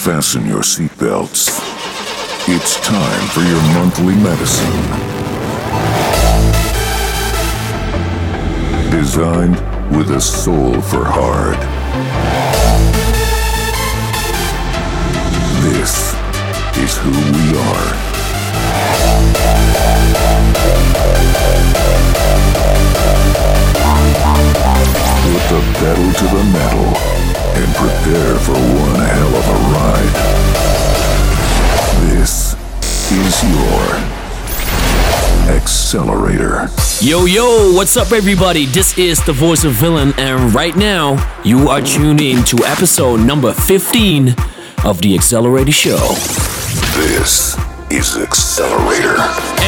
Fasten your seatbelts. It's time for your monthly medicine. Designed with a soul for hard. This is who we are. Put the pedal to the metal and prepare for one hell of a ride. This is your accelerator. Yo, yo, what's up, everybody? This is the voice of Villain, and right now, you are tuned in to episode number 15 of the XXlerator Show. This is XXlerator.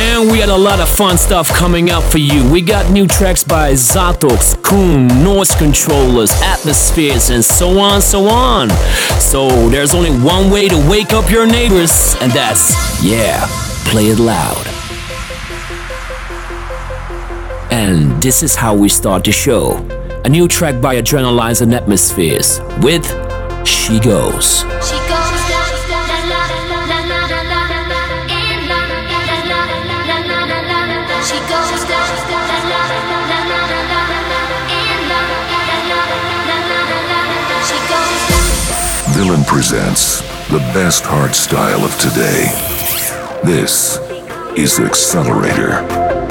And we got a lot of fun stuff coming up for you. We got new tracks by Zatox, Coone, Noise Controllers, Atmozfears, and so on, so on. So there's only one way to wake up your neighbors, and that's, yeah, play it loud. And this is how we start the show. A new track by Adrenalize and Atmozfears with She Goes. She goes goes. Presents the best hard style of today. This is XXlerator.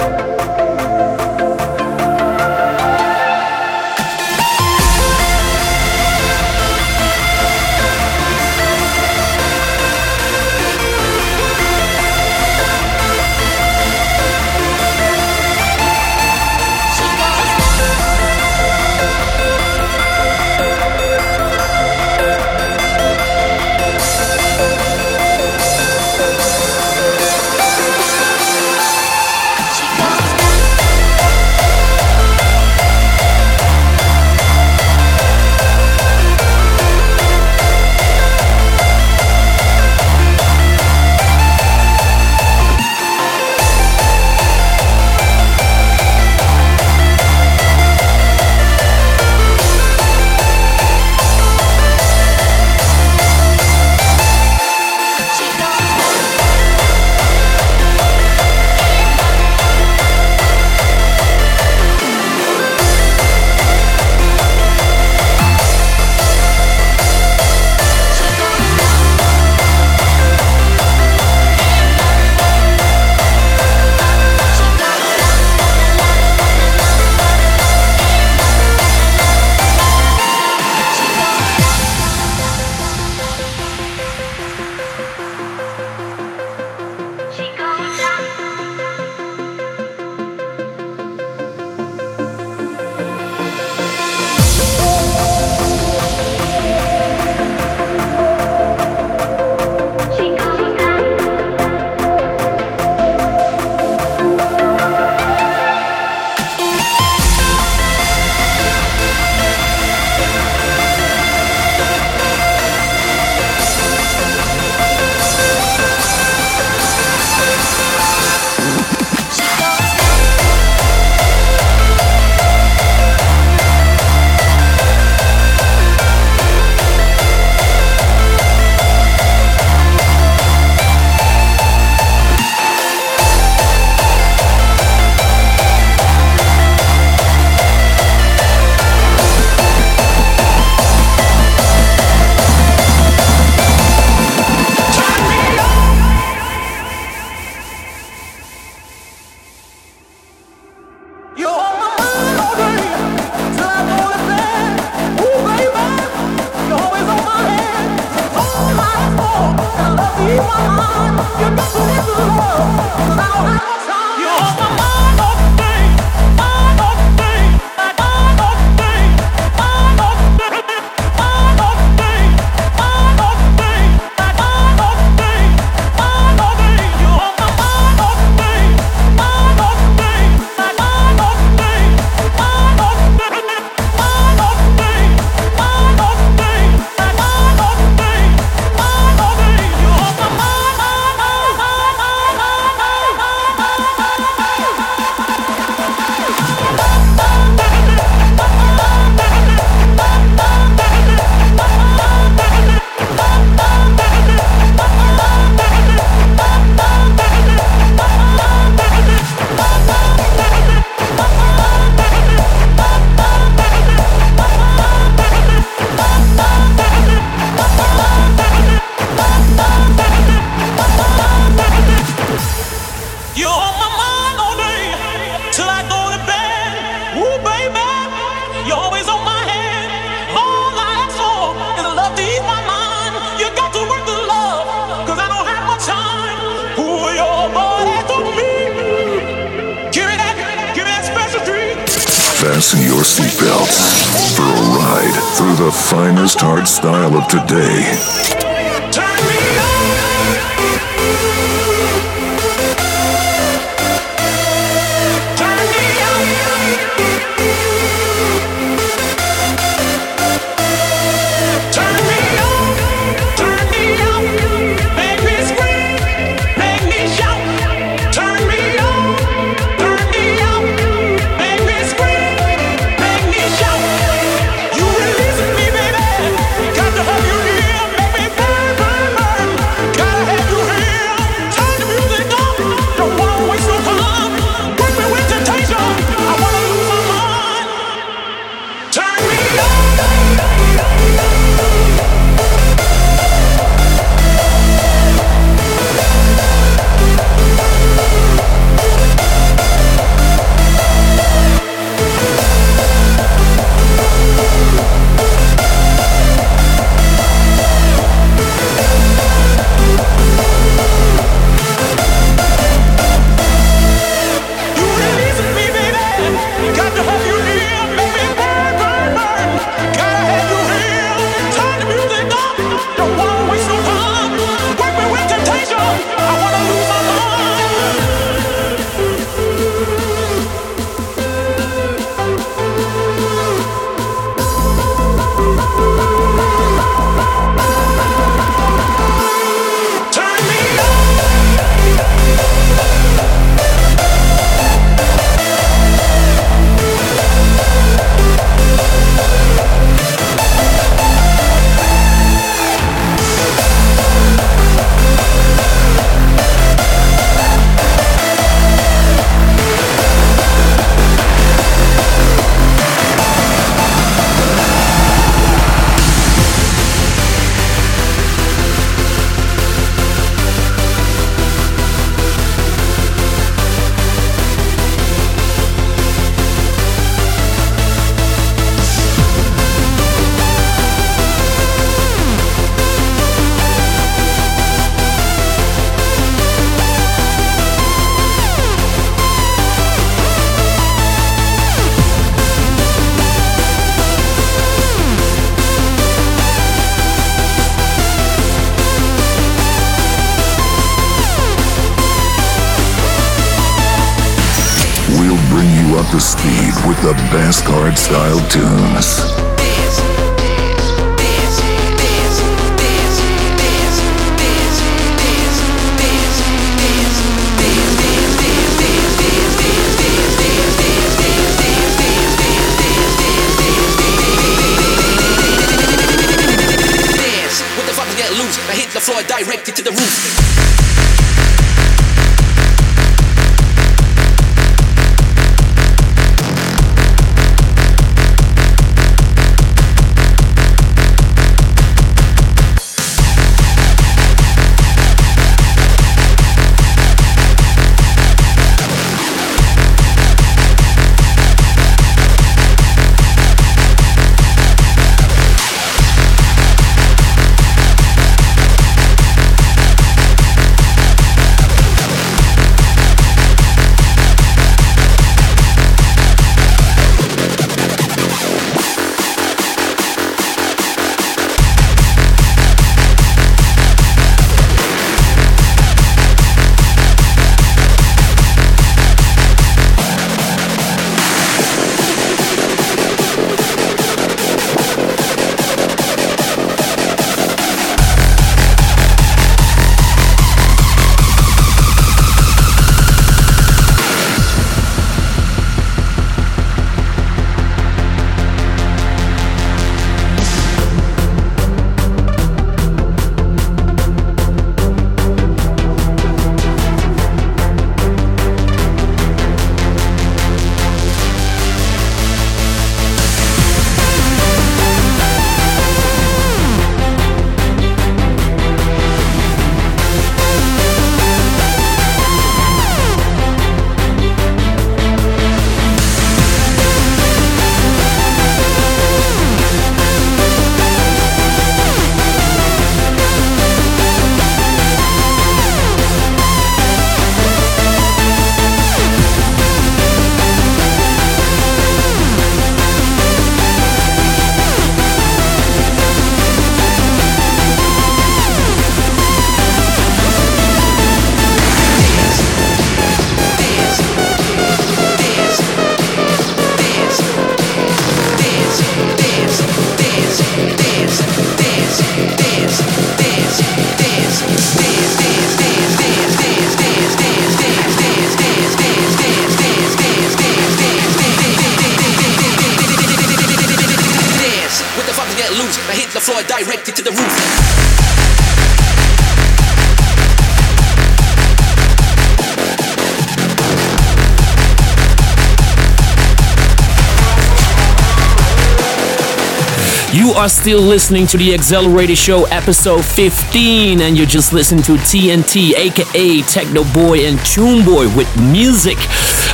You are still listening to the XXlerator Show episode 15, and you just listened to TNT, aka Technoboy and Tuneboy with Musick.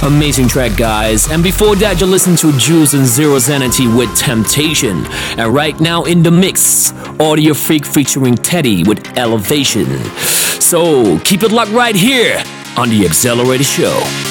Amazing track, guys. And before that, you listened to Juized and Zero Sanity with Temptation. And right now in the mix, Audiofreq featuring Teddy with Elevation. So keep it locked right here on the XXlerator Show.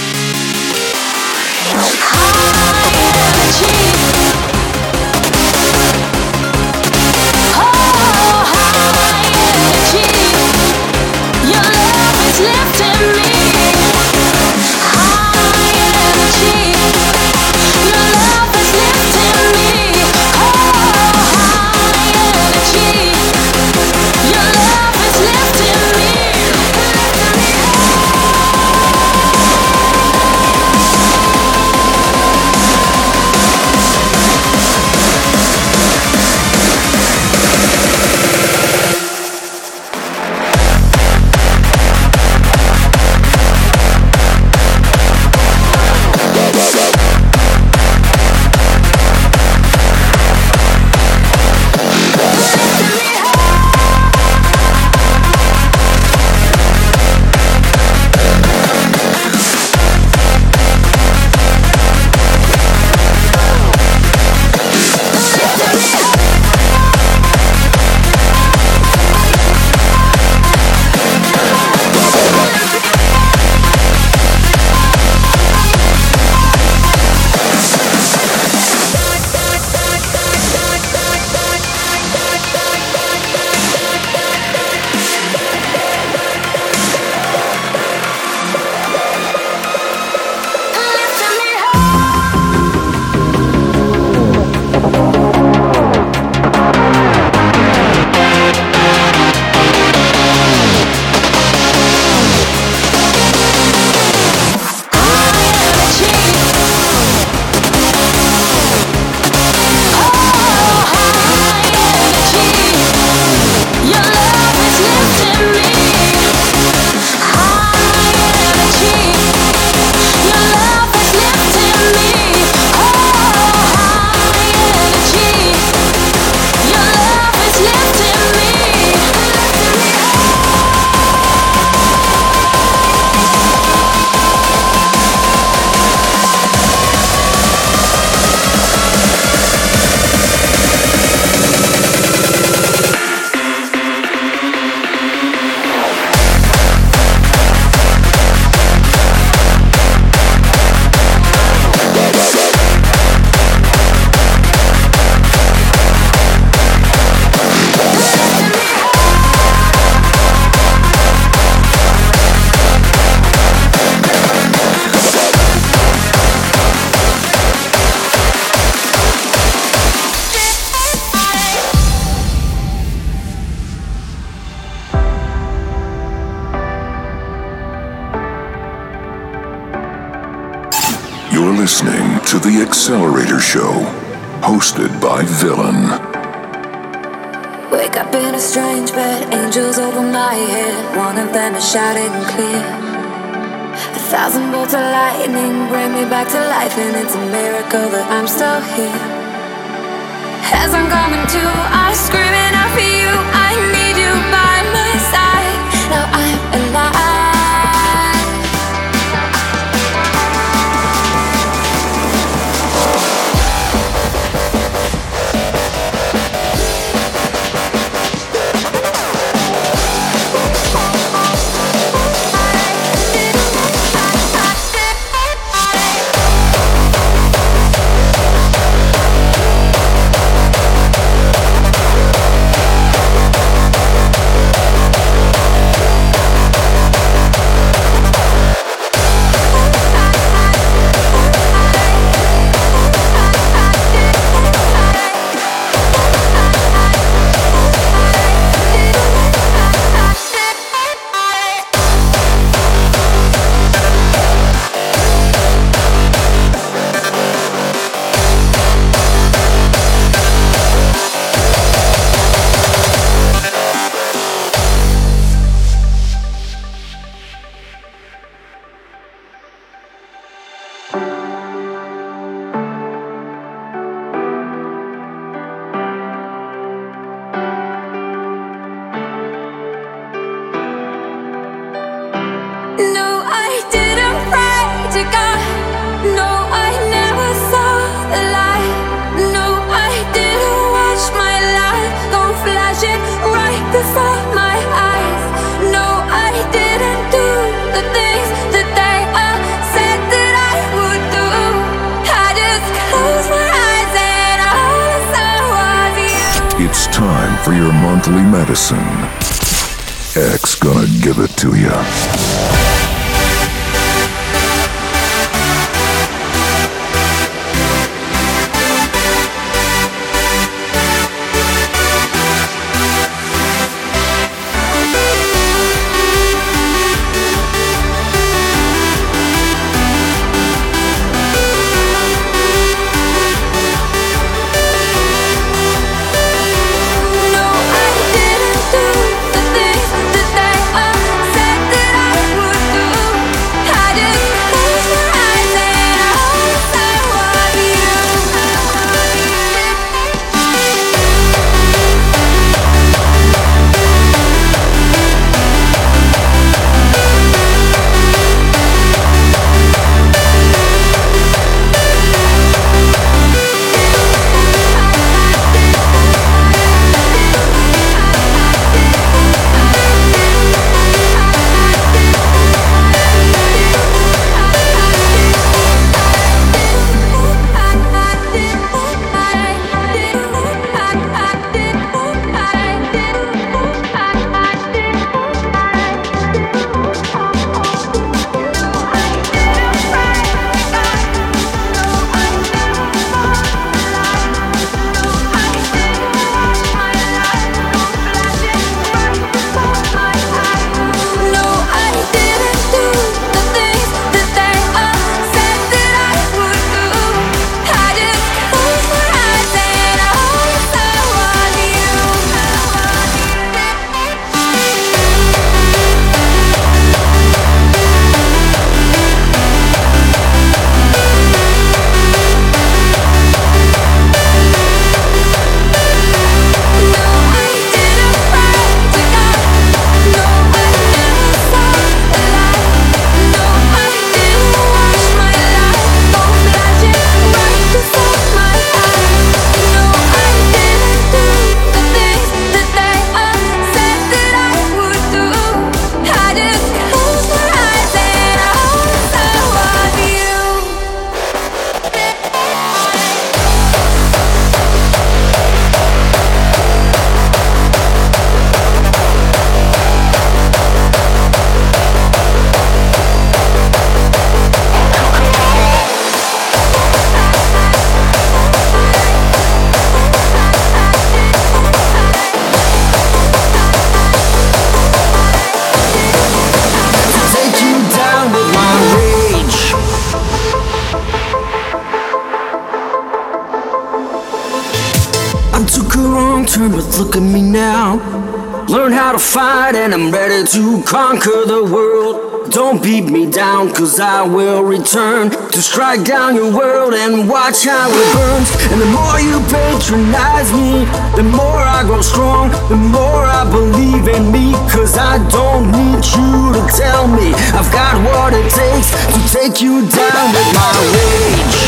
Conquer the world. Don't beat me down, cause I will return to strike down your world and watch how it burns. And the more you patronize me, the more I grow strong, the more I believe in me. Cause I don't need you to tell me I've got what it takes to take you down with my rage.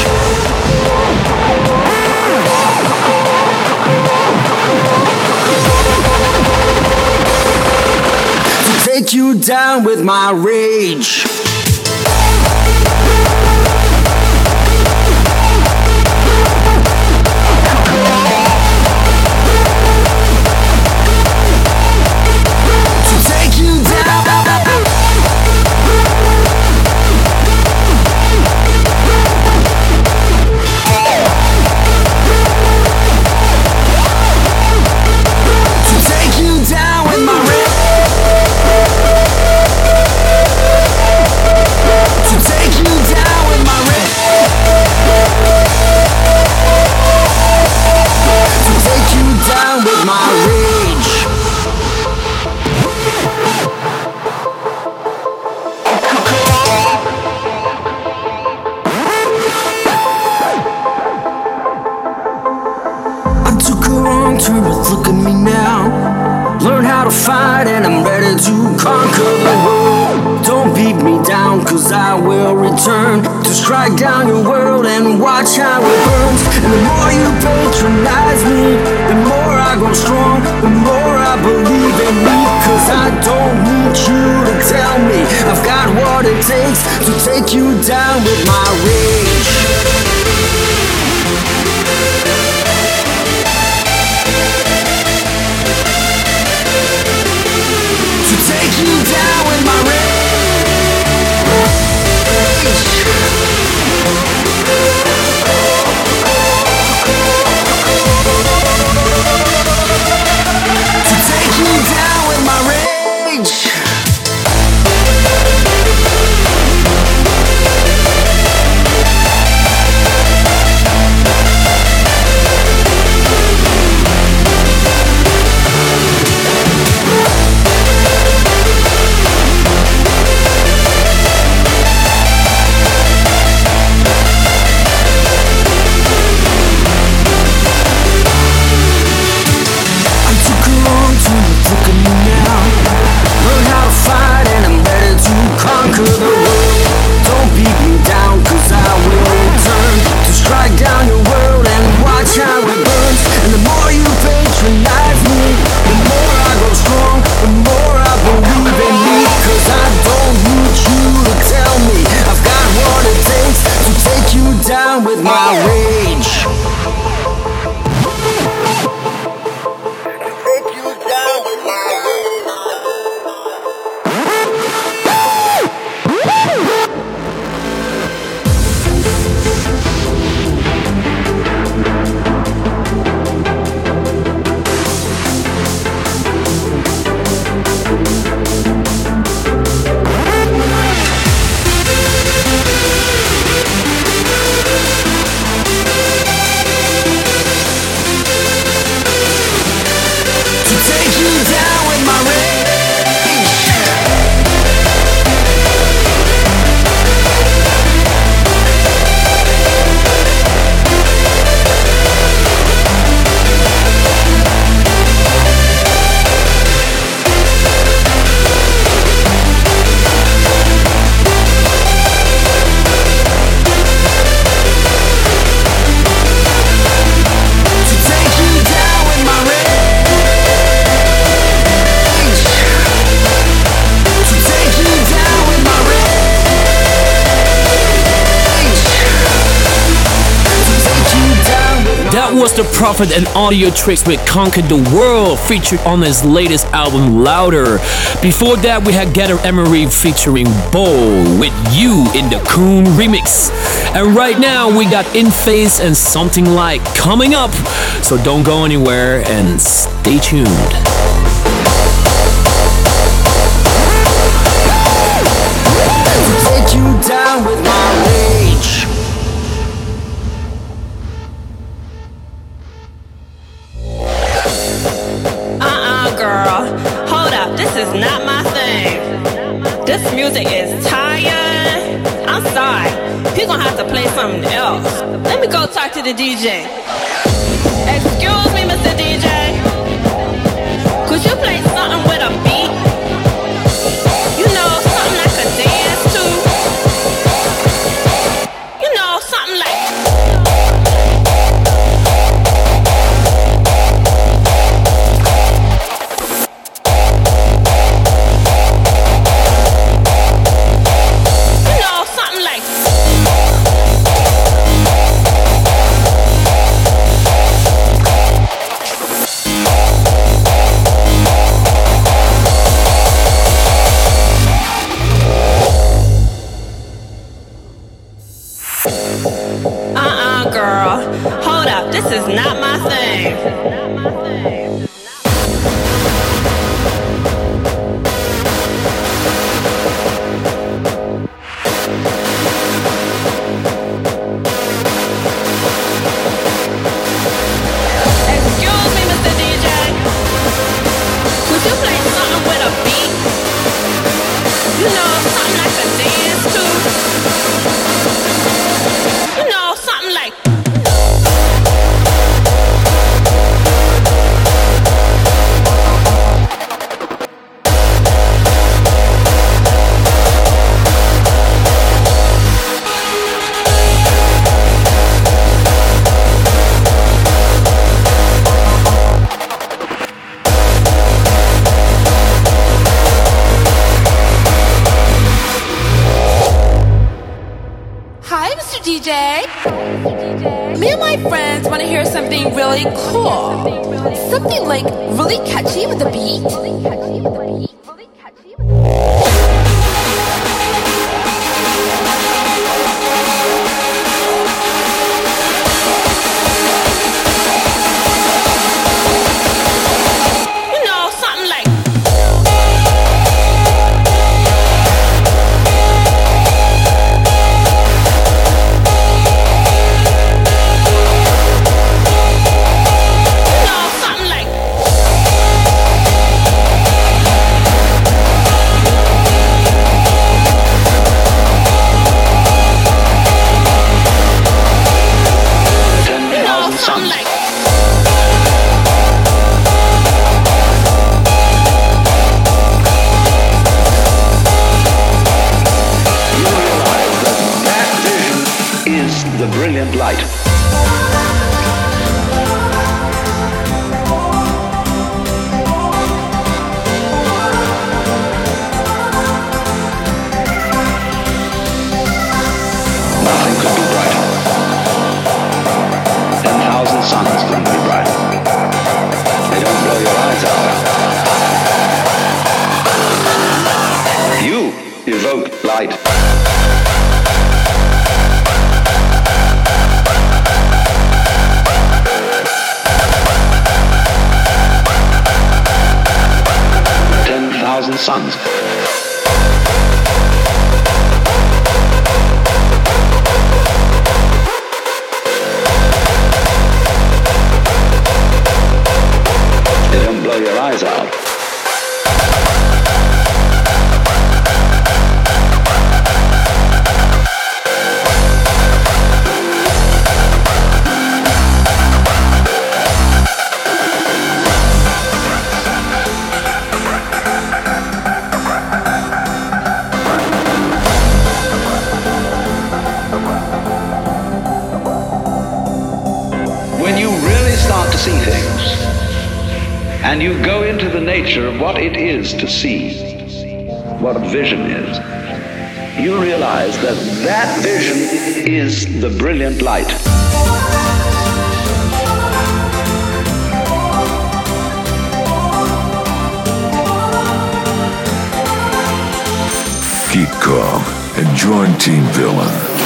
Take you down with my rage. The more I grow strong, the more I believe in me. Cause I don't need you to tell me. I've got what it takes to take you down with my rage. Prophet and Audiotricz with Conquer the World featured on his latest album Louder. Before that, we had Gareth Emery featuring Bo with You in the Coone remix. And right now, we got In-Phase and Something Like coming up. So don't go anywhere and stay tuned. This music is tired. I'm sorry. He's gonna have to play something else. Let me go talk to the DJ. Excuse me, Mr. DJ. Could you play something with a is the brilliant light. Keep calm and join Team Villain.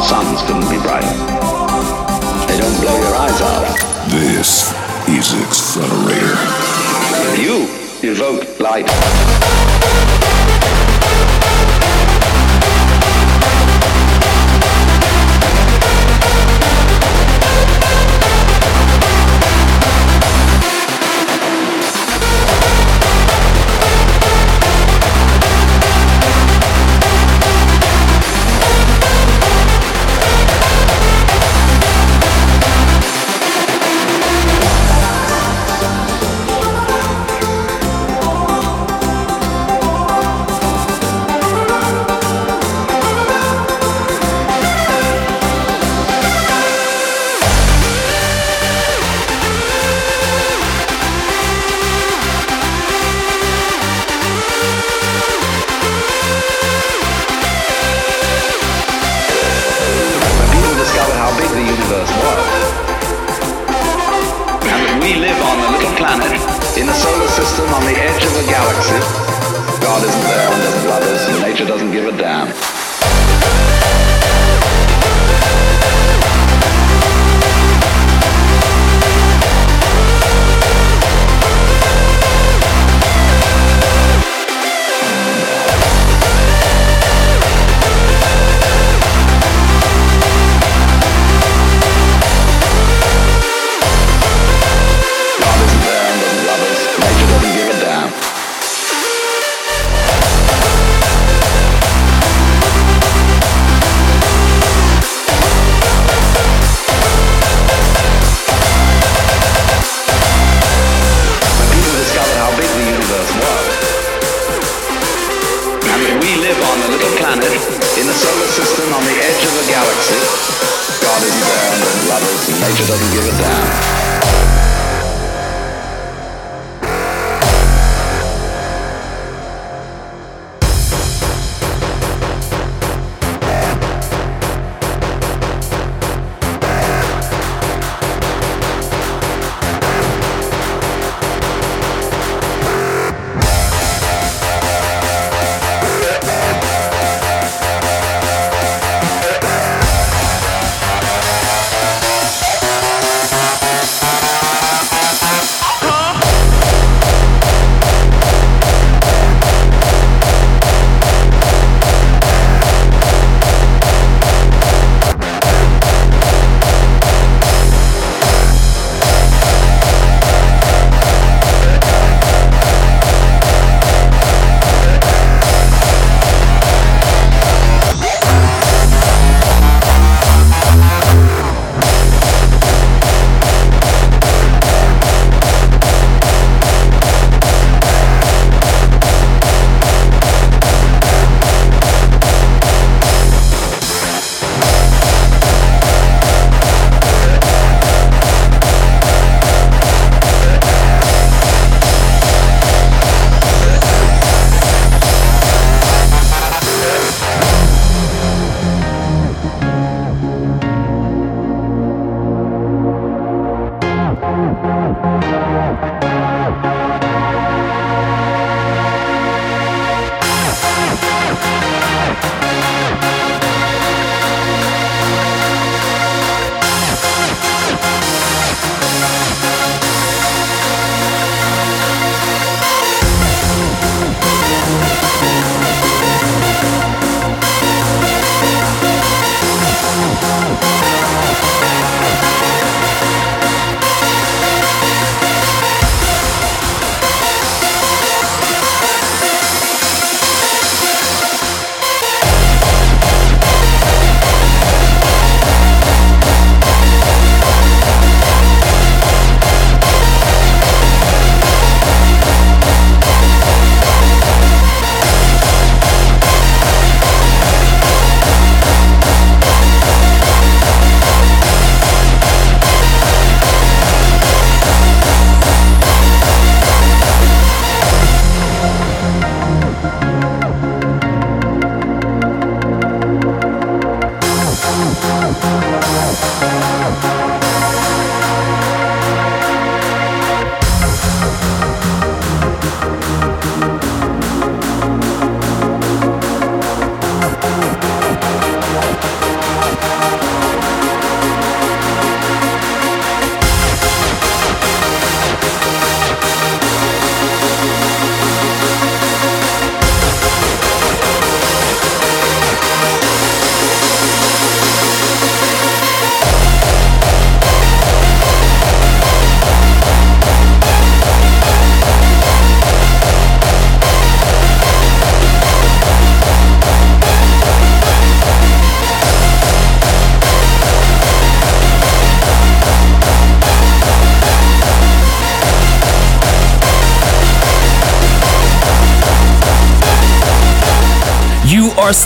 thousand suns couldn't be bright. They don't blow your eyes out. This is XXlerator. You evoke light.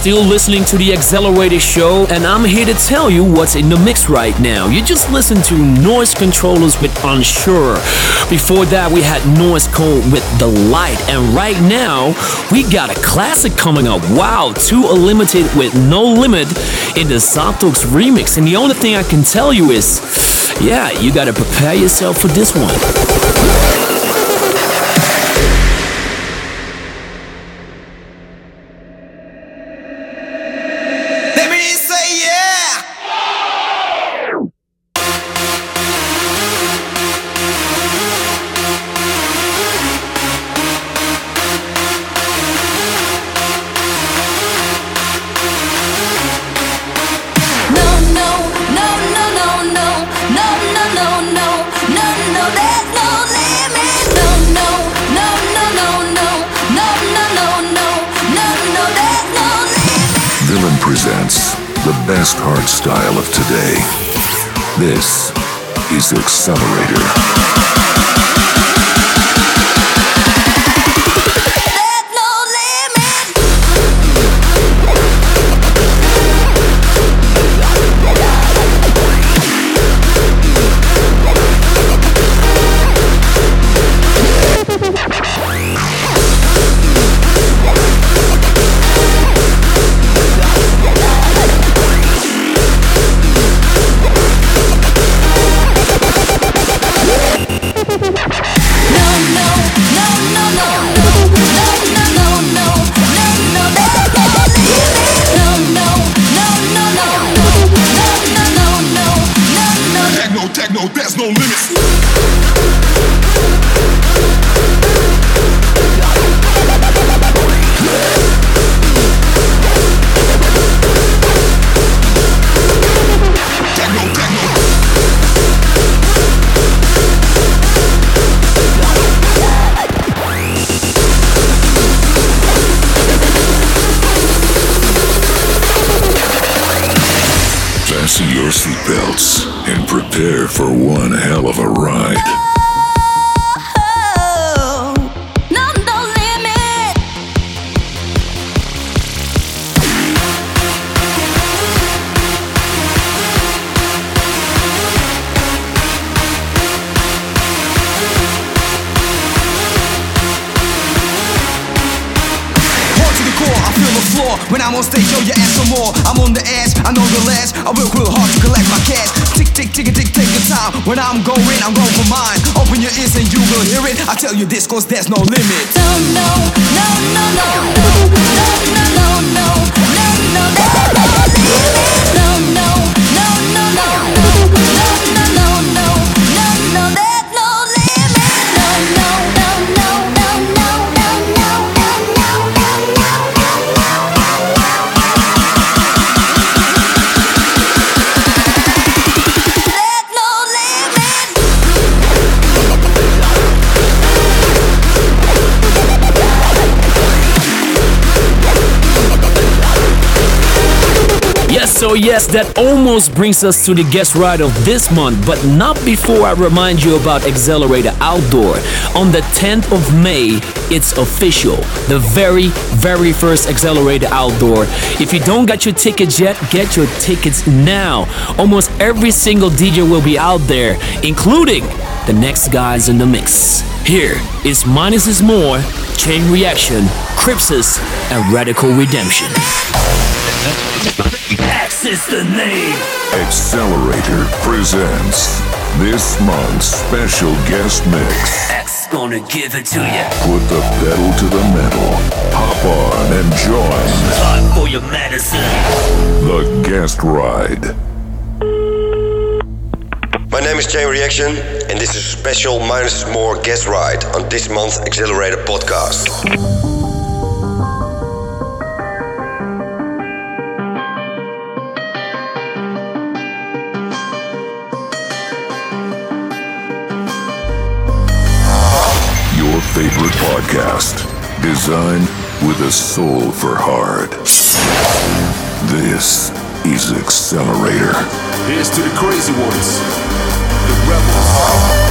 Still listening to the XXlerator Show, and I'm here to tell you what's in the mix right now. You just listened to Noisecontrollers with Unsure. Before that, we had Noisecult with The Light, and right now, we got a classic coming up. Wow, 2 Unlimited with No Limit in the Zatox remix. And the only thing I can tell you is, yeah, you gotta prepare yourself for this one. for one hell of a cause there's no limit. No, no, no, no, no, So, yes, that almost brings us to the guest ride of this month, but not before I remind you about XXlerator Outdoor. On the 10th of May, it's official. The very, very first XXlerator Outdoor. If you don't got your tickets yet, get your tickets now. Almost every single DJ will be out there, including the next guys in the mix. Here is Minus is More, Chain Reaction, Crypsis, and Radical Redemption. X is the name. XXlerator presents this month's special guest mix. X gonna give it to you. Put the pedal to the metal. Hop on and join. Time for your medicine. The guest ride. My name is Chain Reaction, and this is a special Minus is More guest ride on this month's XXlerator podcast. Podcast, designed with a soul for hard. This is XXlerator. Here's to the crazy ones, the rebels.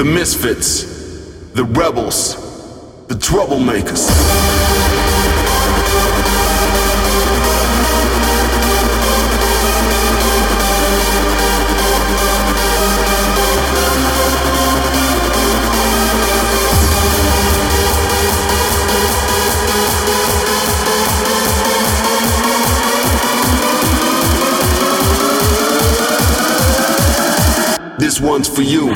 the misfits, the rebels, the troublemakers. This one's for you.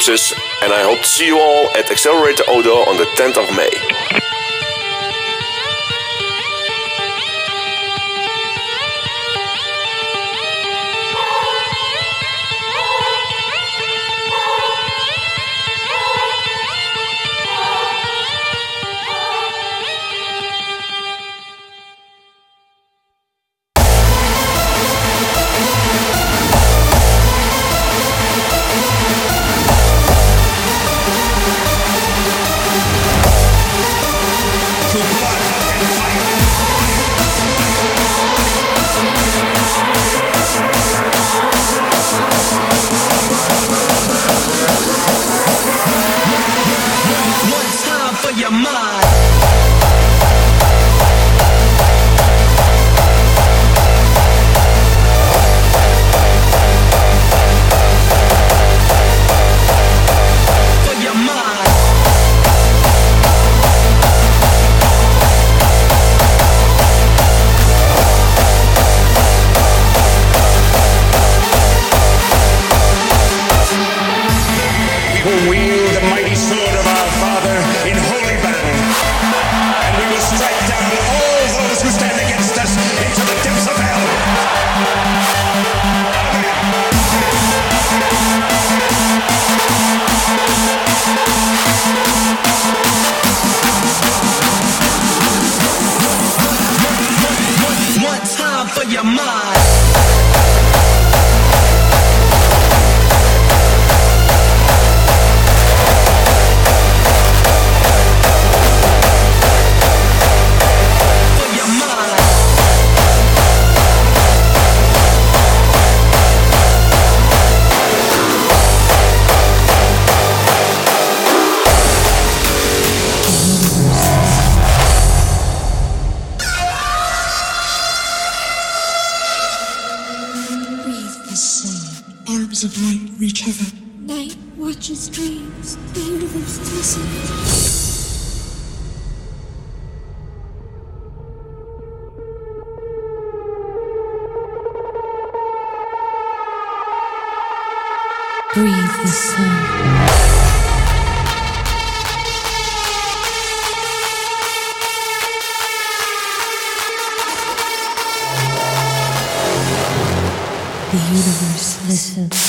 And I hope to see you all at XXlerator Outdoor on the 10th of May. Arms of light reach heaven. Night watches dreams. The universe listens. Breathe the sun. 次。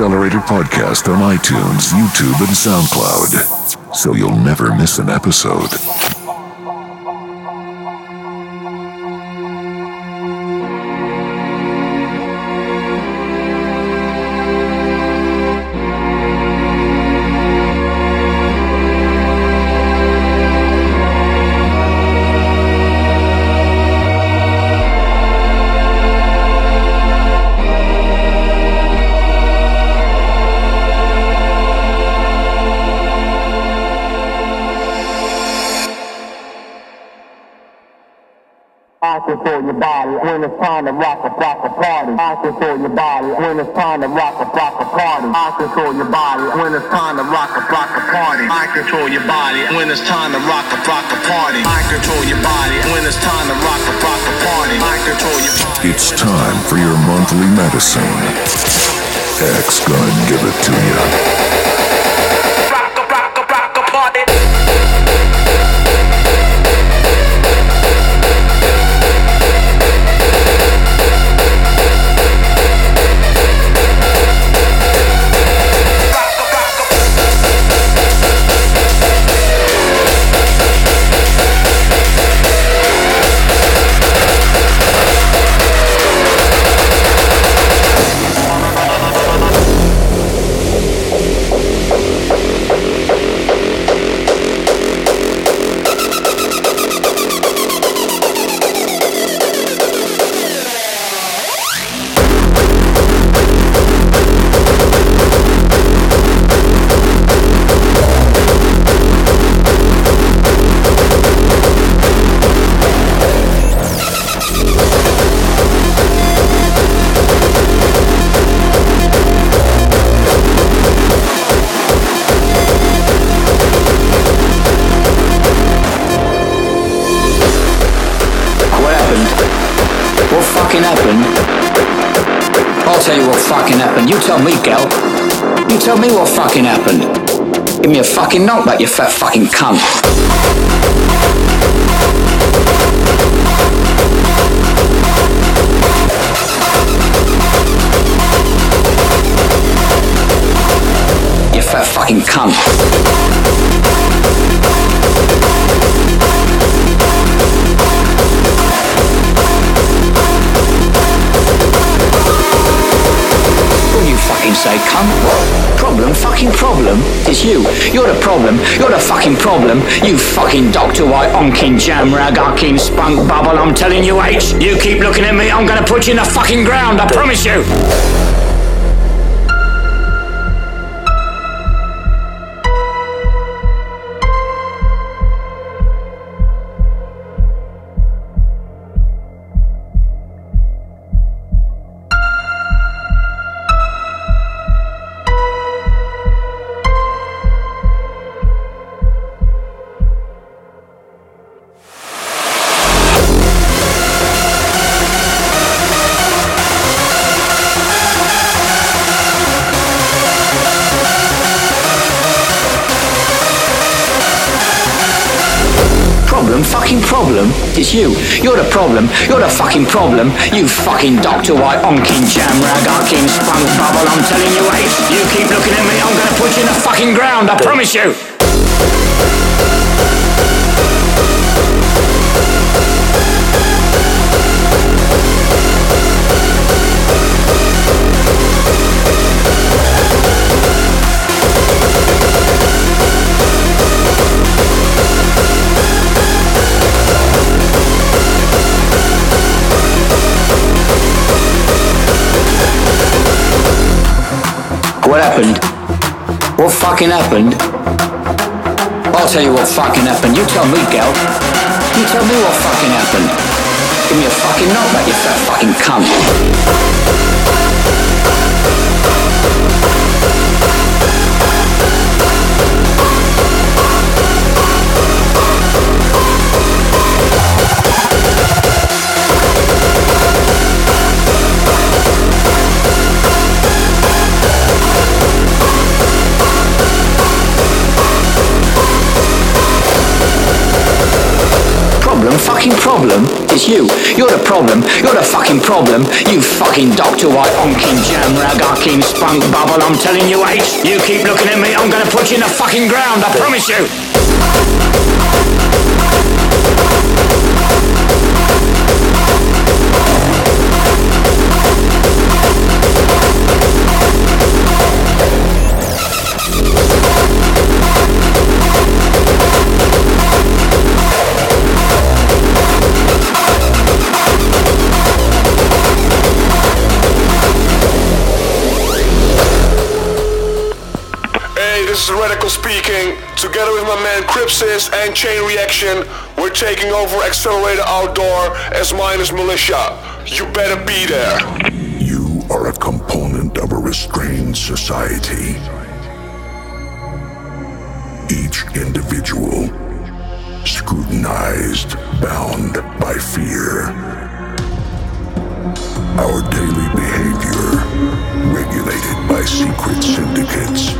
XXlerator podcast on iTunes, YouTube, and SoundCloud, so you'll never miss an episode. Control your body when it's time to rock a rock a party. I control your body when it's time to rock a rock a party. I control your body. It's time for your monthly medicine. X gonna give it to you. Tell you what fucking happened. You tell me, gal. You tell me what fucking happened. Give me a fucking knockback, you fat fucking cunt. You fat fucking cunt. Say, cunt? Problem? Fucking problem? It's you. You're the problem. You're the fucking problem. You fucking Doctor White, onkin jam rag, arkin spunk bubble. I'm telling you, H. You keep looking at me, I'm gonna put you in the fucking ground. I promise you. Problem. You're the fucking problem. You fucking Doctor White, onkin jam rag, arkin spunk bubble. I'm telling you, H. You keep looking at me, I'm gonna put you in the fucking ground. I promise you. What happened? What fucking happened? I'll tell you what fucking happened. You tell me, gal. You tell me what fucking happened. Give me a fucking knockback, you fat fucking cunt. Problem? It's you. You're the problem. You're the fucking problem. You fucking Doctor White, onkin jam rag, arkin spunk bubble. I'm telling you, H. You keep looking at me, I'm gonna put you in the fucking ground. I promise you. XXlerator Outdoor as minus militia. You better be there. You are a component of a restrained society. Each individual scrutinized, bound by fear. Our daily behavior regulated by secret syndicates,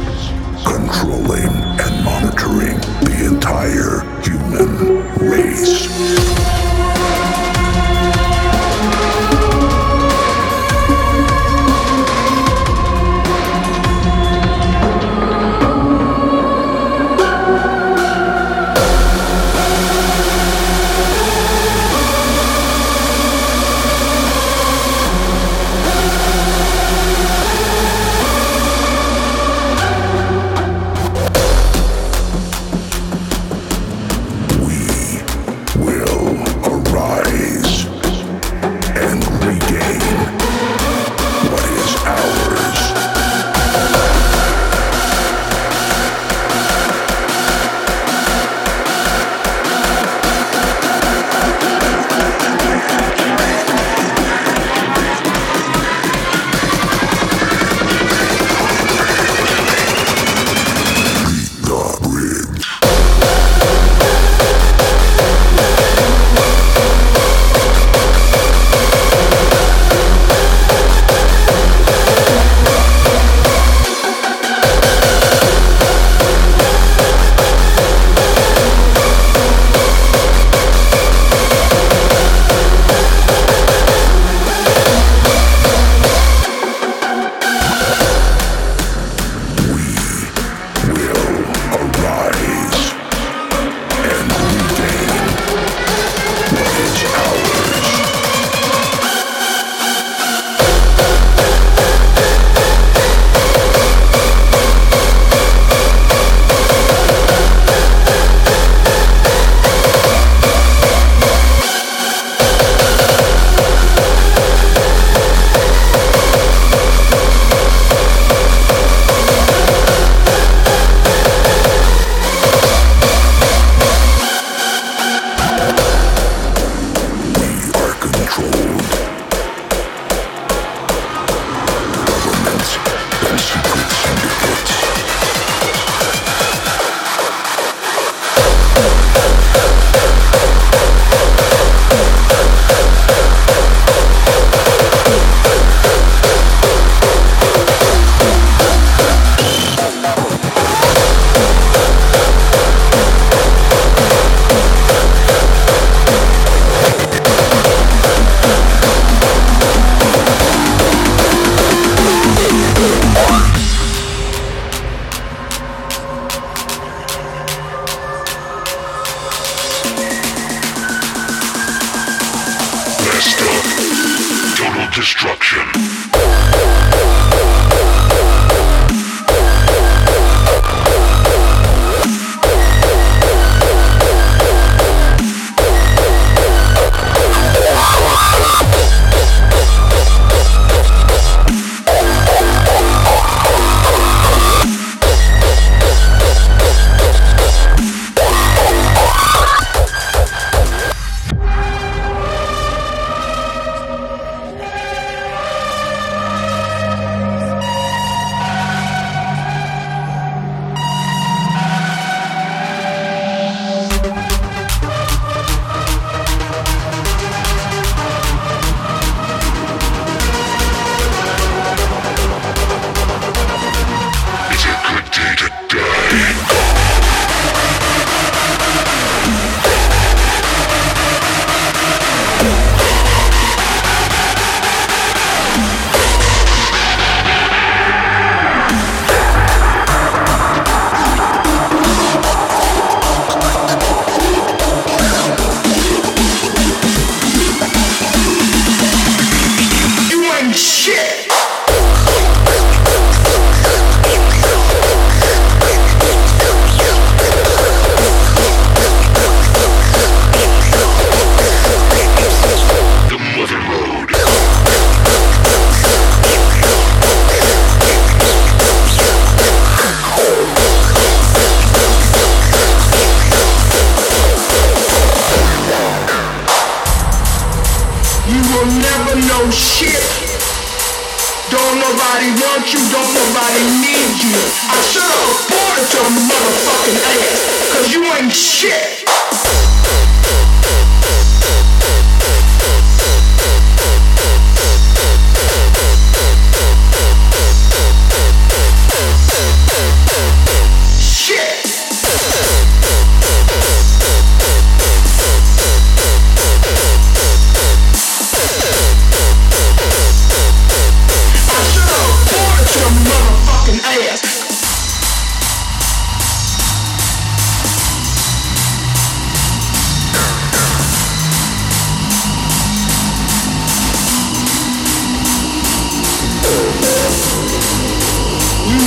controlling and monitoring the entire human race.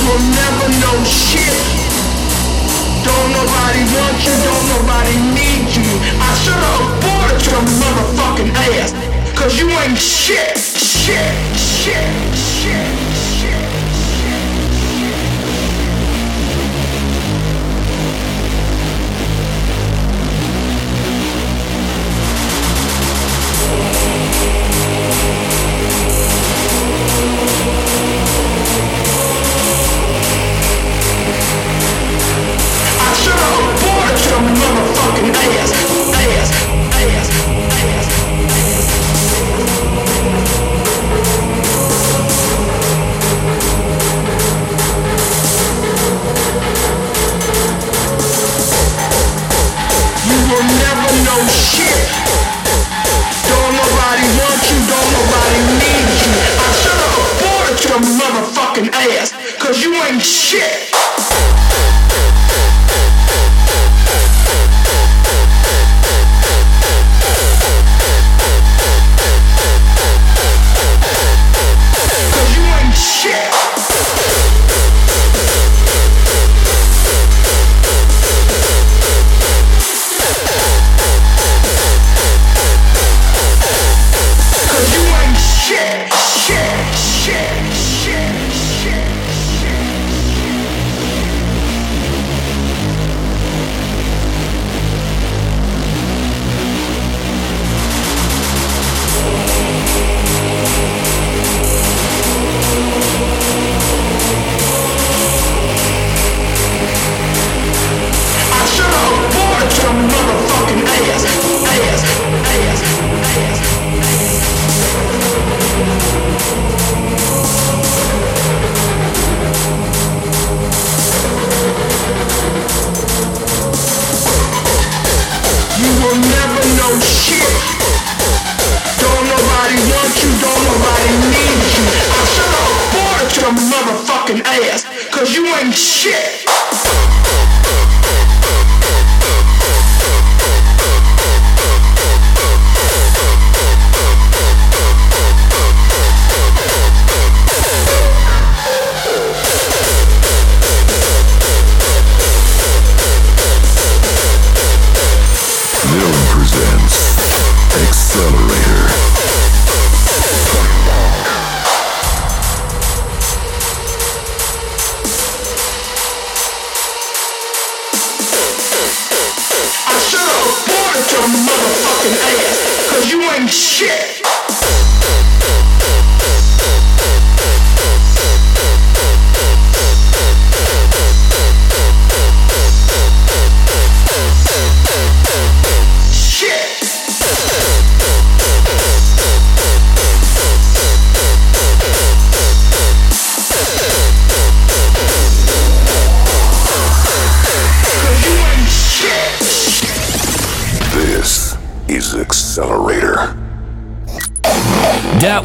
will never know shit. Don't nobody want you, don't nobody need you. I should've aborted your motherfucking ass. Cause you ain't shit, shit, shit, shit. fucking ass, cause you ain't shit.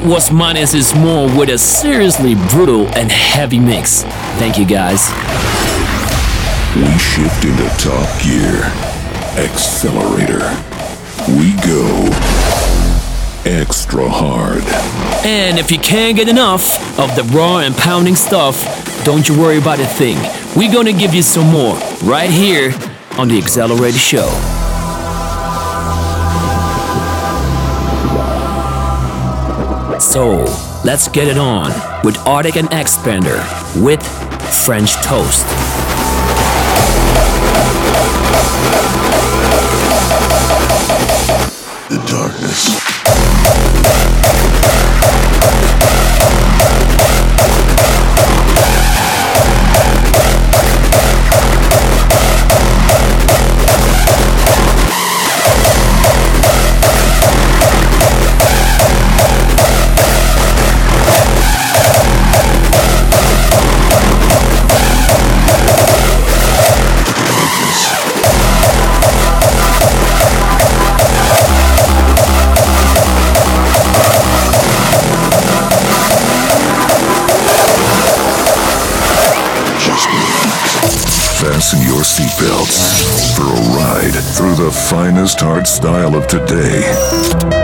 Was minus is more with a seriously brutal and heavy mix. Thank you guys. We shift into top gear. XXlerator. We go extra hard. And if you can't get enough of the raw and pounding stuff, don't you worry about a thing. We're gonna give you some more right here on the XXlerator Show. So let's get it on with Artic and X-Pander with French Toast. your seatbelts for a ride through the finest art style of today.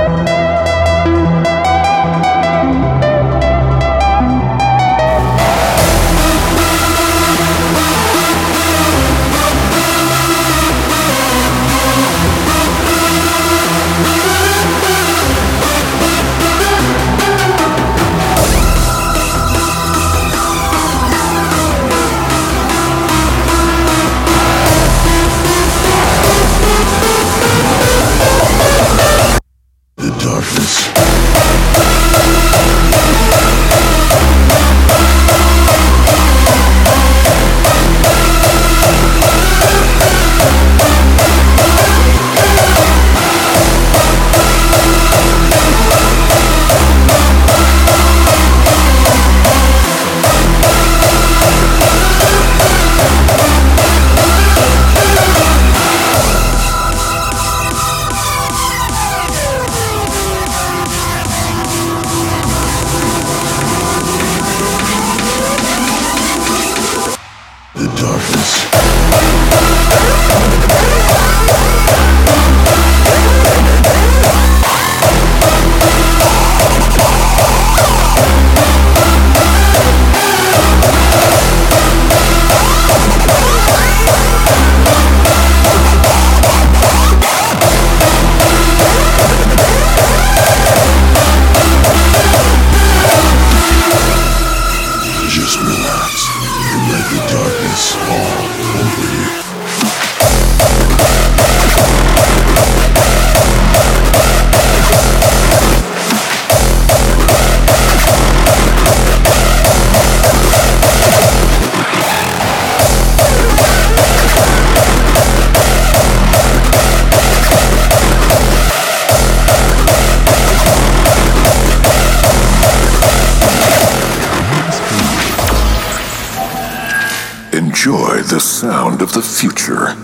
the future.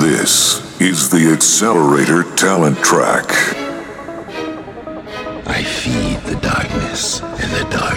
This is the XXlerator Talent Track. I feed the darkness, and the dark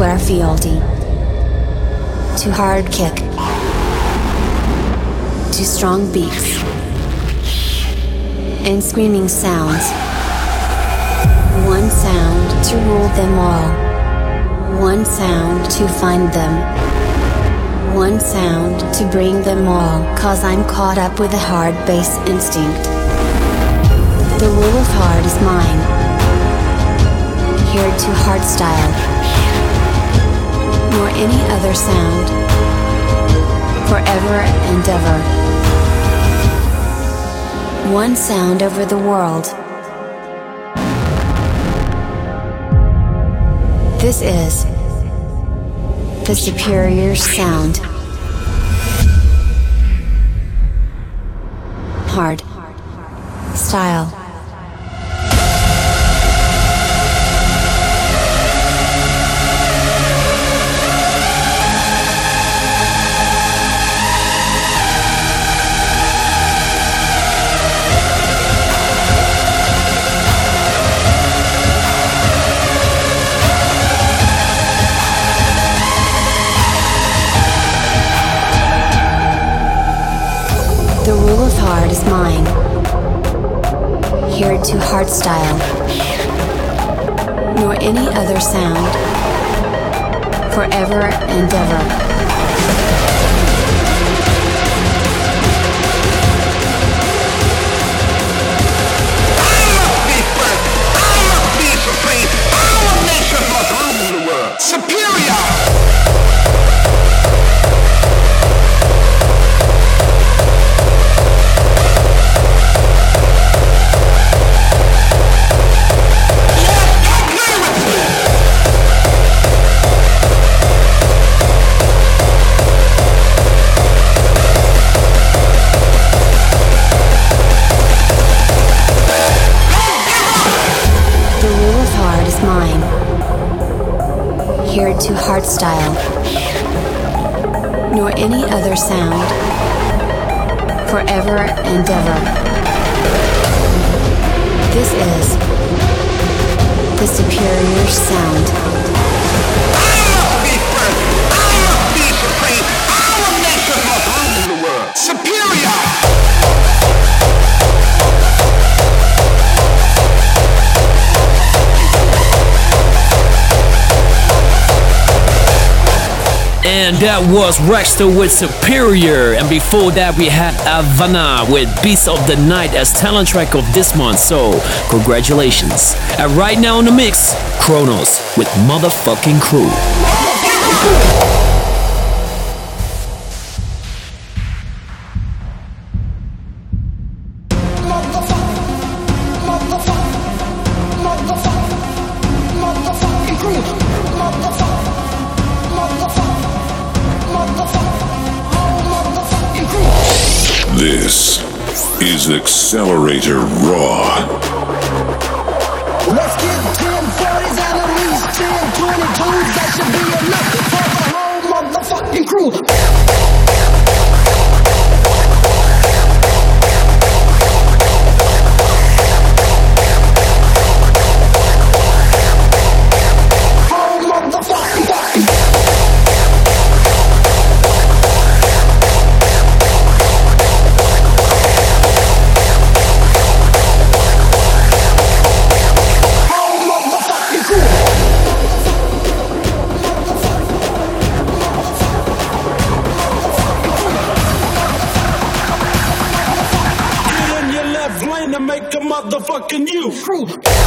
Here do I swear fealty. To hard kick. To strong beats. And screaming sounds. One sound to rule them all. One sound to find them. One sound to bring them all. Cause I'm caught up with a hard bass instinct. The rule of hard is mine. Here to hard style nor any other sound. Forever and ever. One sound over the world. This is the superior sound. Hard. Style. The rule of hard is mine. Here to hardstyle. Nor any other sound. Forever and ever. To hardstyle. Nor any other sound. Forever and ever. This is the superior sound. Superior! And that was Raxtor with Superior. And before that, we had Avana with Beast of the Night as talent track of this month. So, congratulations. And right now in the mix, Kronos with Motherfucking Crew. XXlerator Raw. fucking you.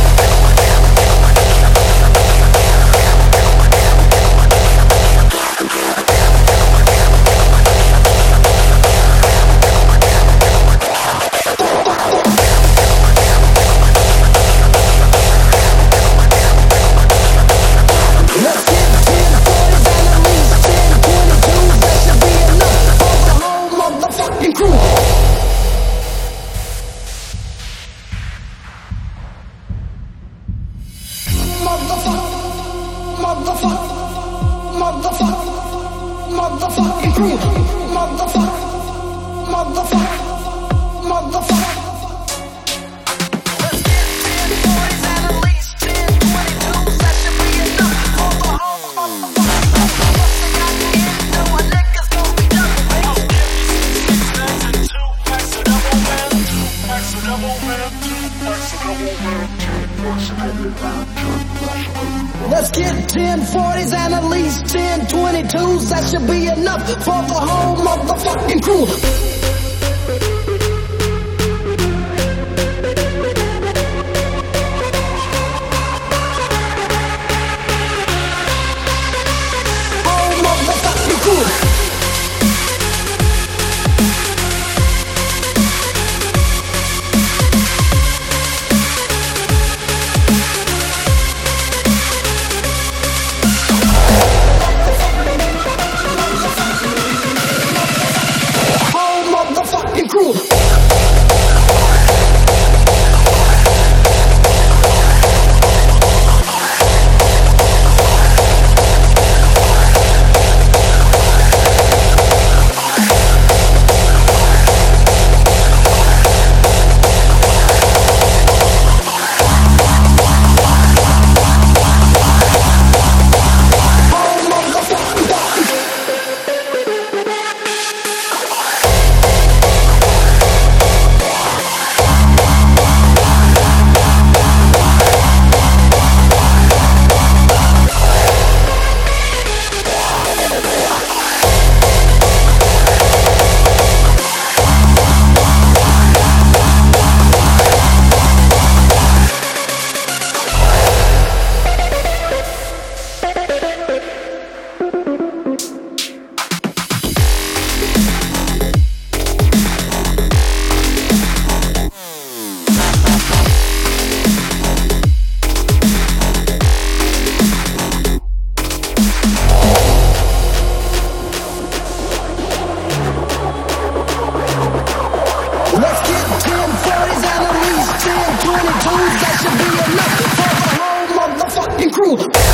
Woo!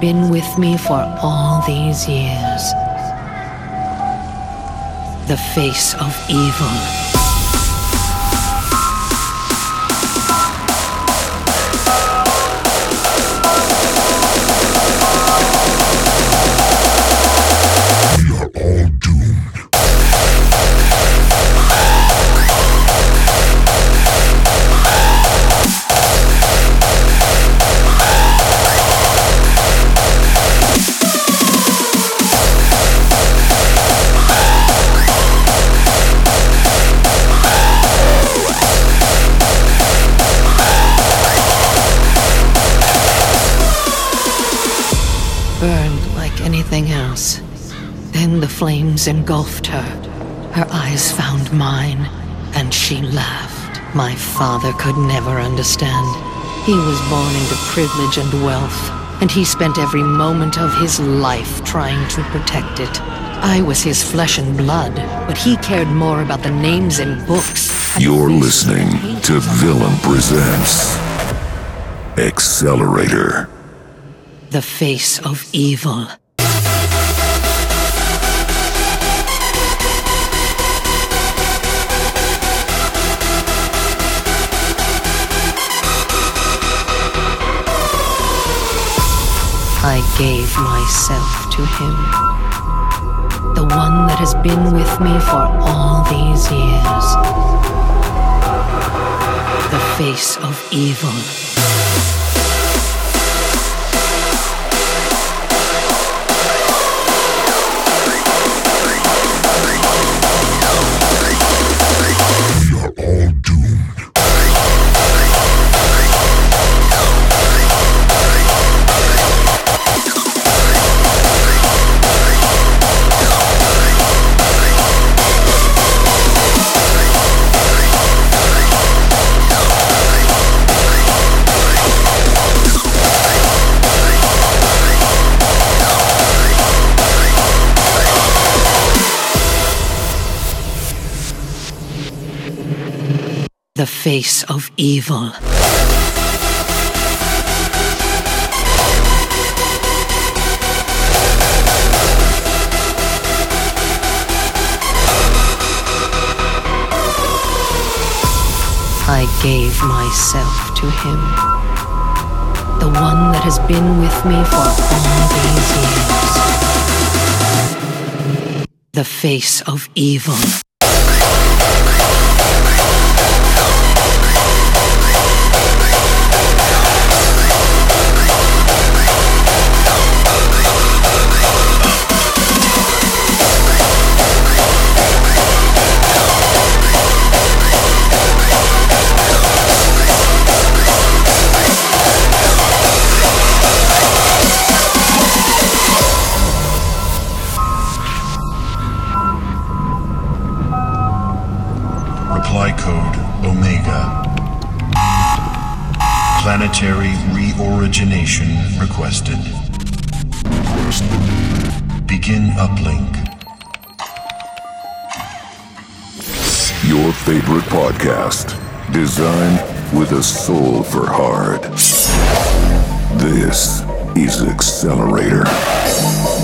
been with me for all these years. The face of evil. Engulfed her. Her eyes found mine, and she laughed. My father could never understand. He was born into privilege and wealth, and he spent every moment of his life trying to protect it. I was his flesh and blood, but he cared more about the names in books. You're listening to Villain Presents XXlerator. The face of evil. I gave myself to him. The one that has been with me for all these years. The face of evil. Face of evil. I gave myself to him. The one that has been with me for all these years. The face of evil. Favorite podcast, designed with a soul for heart. This is XXlerator.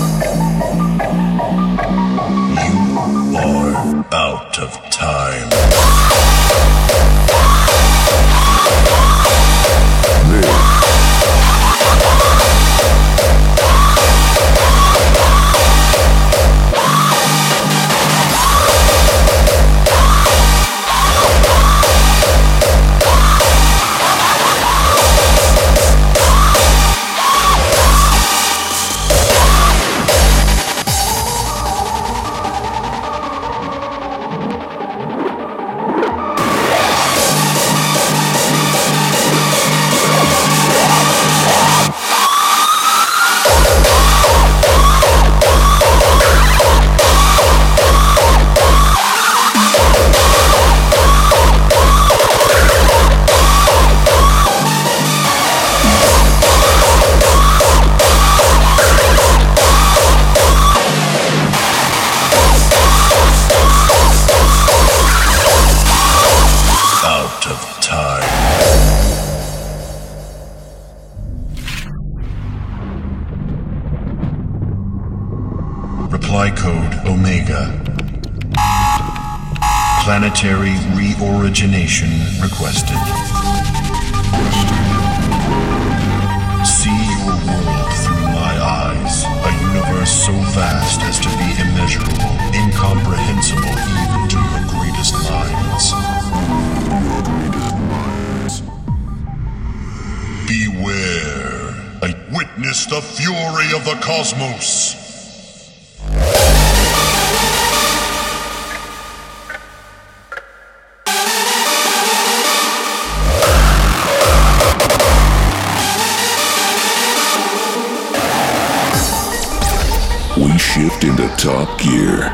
Kicked into top gear.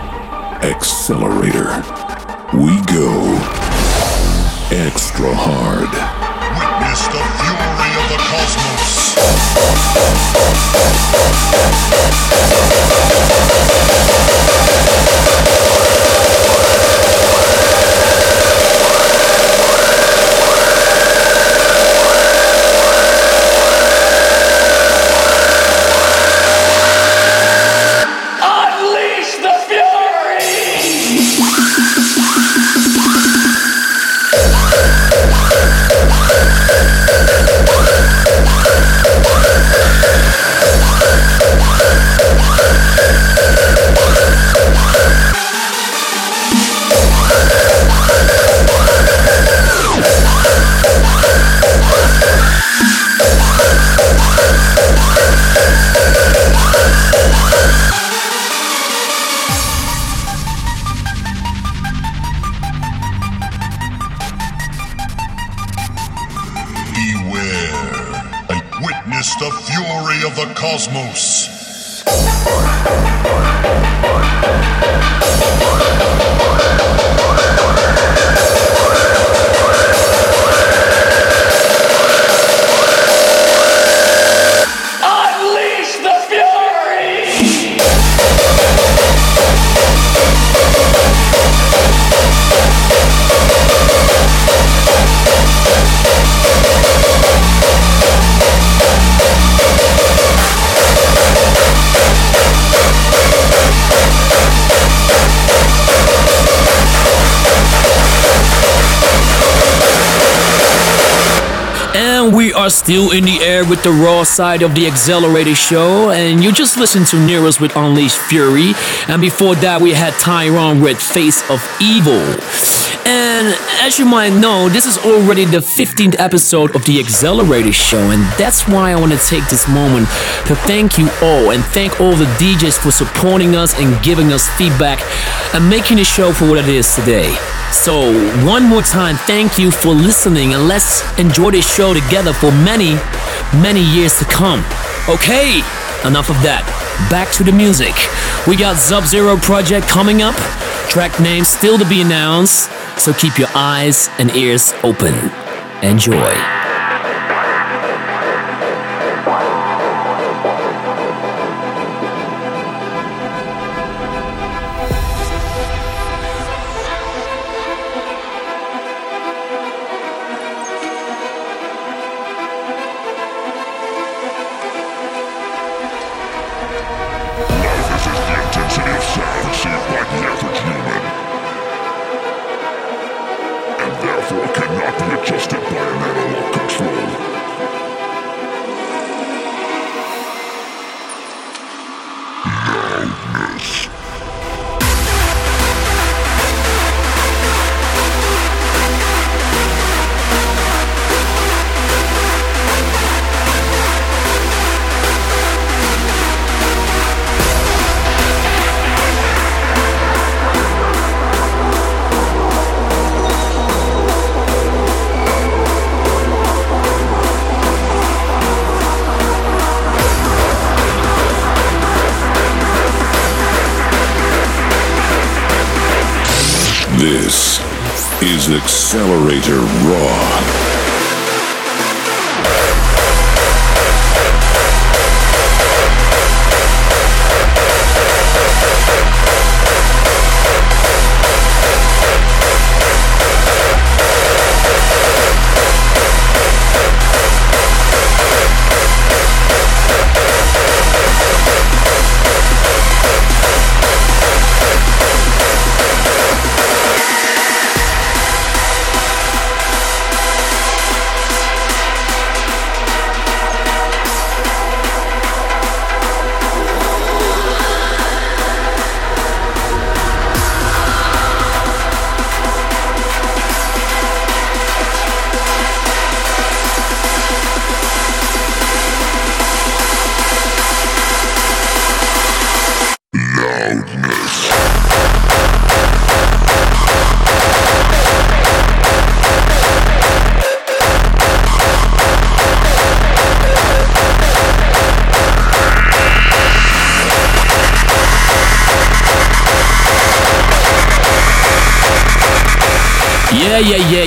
XXlerator. We go extra hard. Witness the fury of the cosmos. Still in the air with the raw side of the XXlerator show. And you just listened to Neroz with Unleashed Fury. And before that, we had Thyron with Face of Evil. And as you might know, this is already the 15th episode of the XXlerator show. And that's why I want to take this moment to thank you all and thank all the DJs for supporting us and giving us feedback and making the show for what it is today. So, one more time, thank you for listening and let's enjoy this show together for many, many years to come. Okay, enough of that. Back to the music. We got Sub Zero Project coming up, track name still to be announced, so keep your eyes and ears open. Enjoy. Intensity of sound seen by the average human. And therefore cannot be adjusted by an analog This is XXlerator Raw.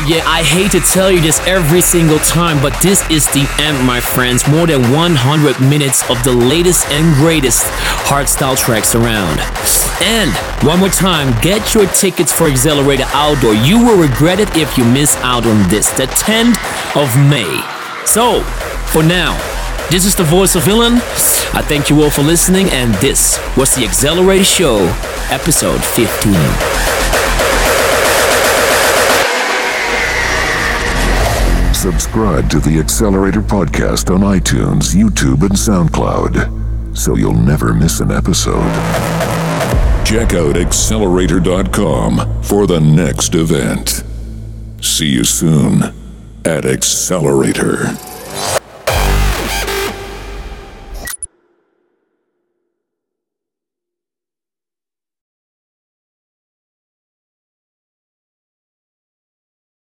Yeah. I hate to tell you this every single time, but this is the end, my friends. More than 100 minutes of the latest and greatest hardstyle tracks around. And one more time, get your tickets for XXlerator Outdoor. You will regret it if you miss out on this, the 10th of May. So, for now, this is the voice of Villain. I thank you all for listening, and this was the XXlerator Show, episode 15. Subscribe to the XXlerator Podcast on iTunes, YouTube, and SoundCloud so you'll never miss an episode. Check out XXlerator.com for the next event. See you soon at XXlerator.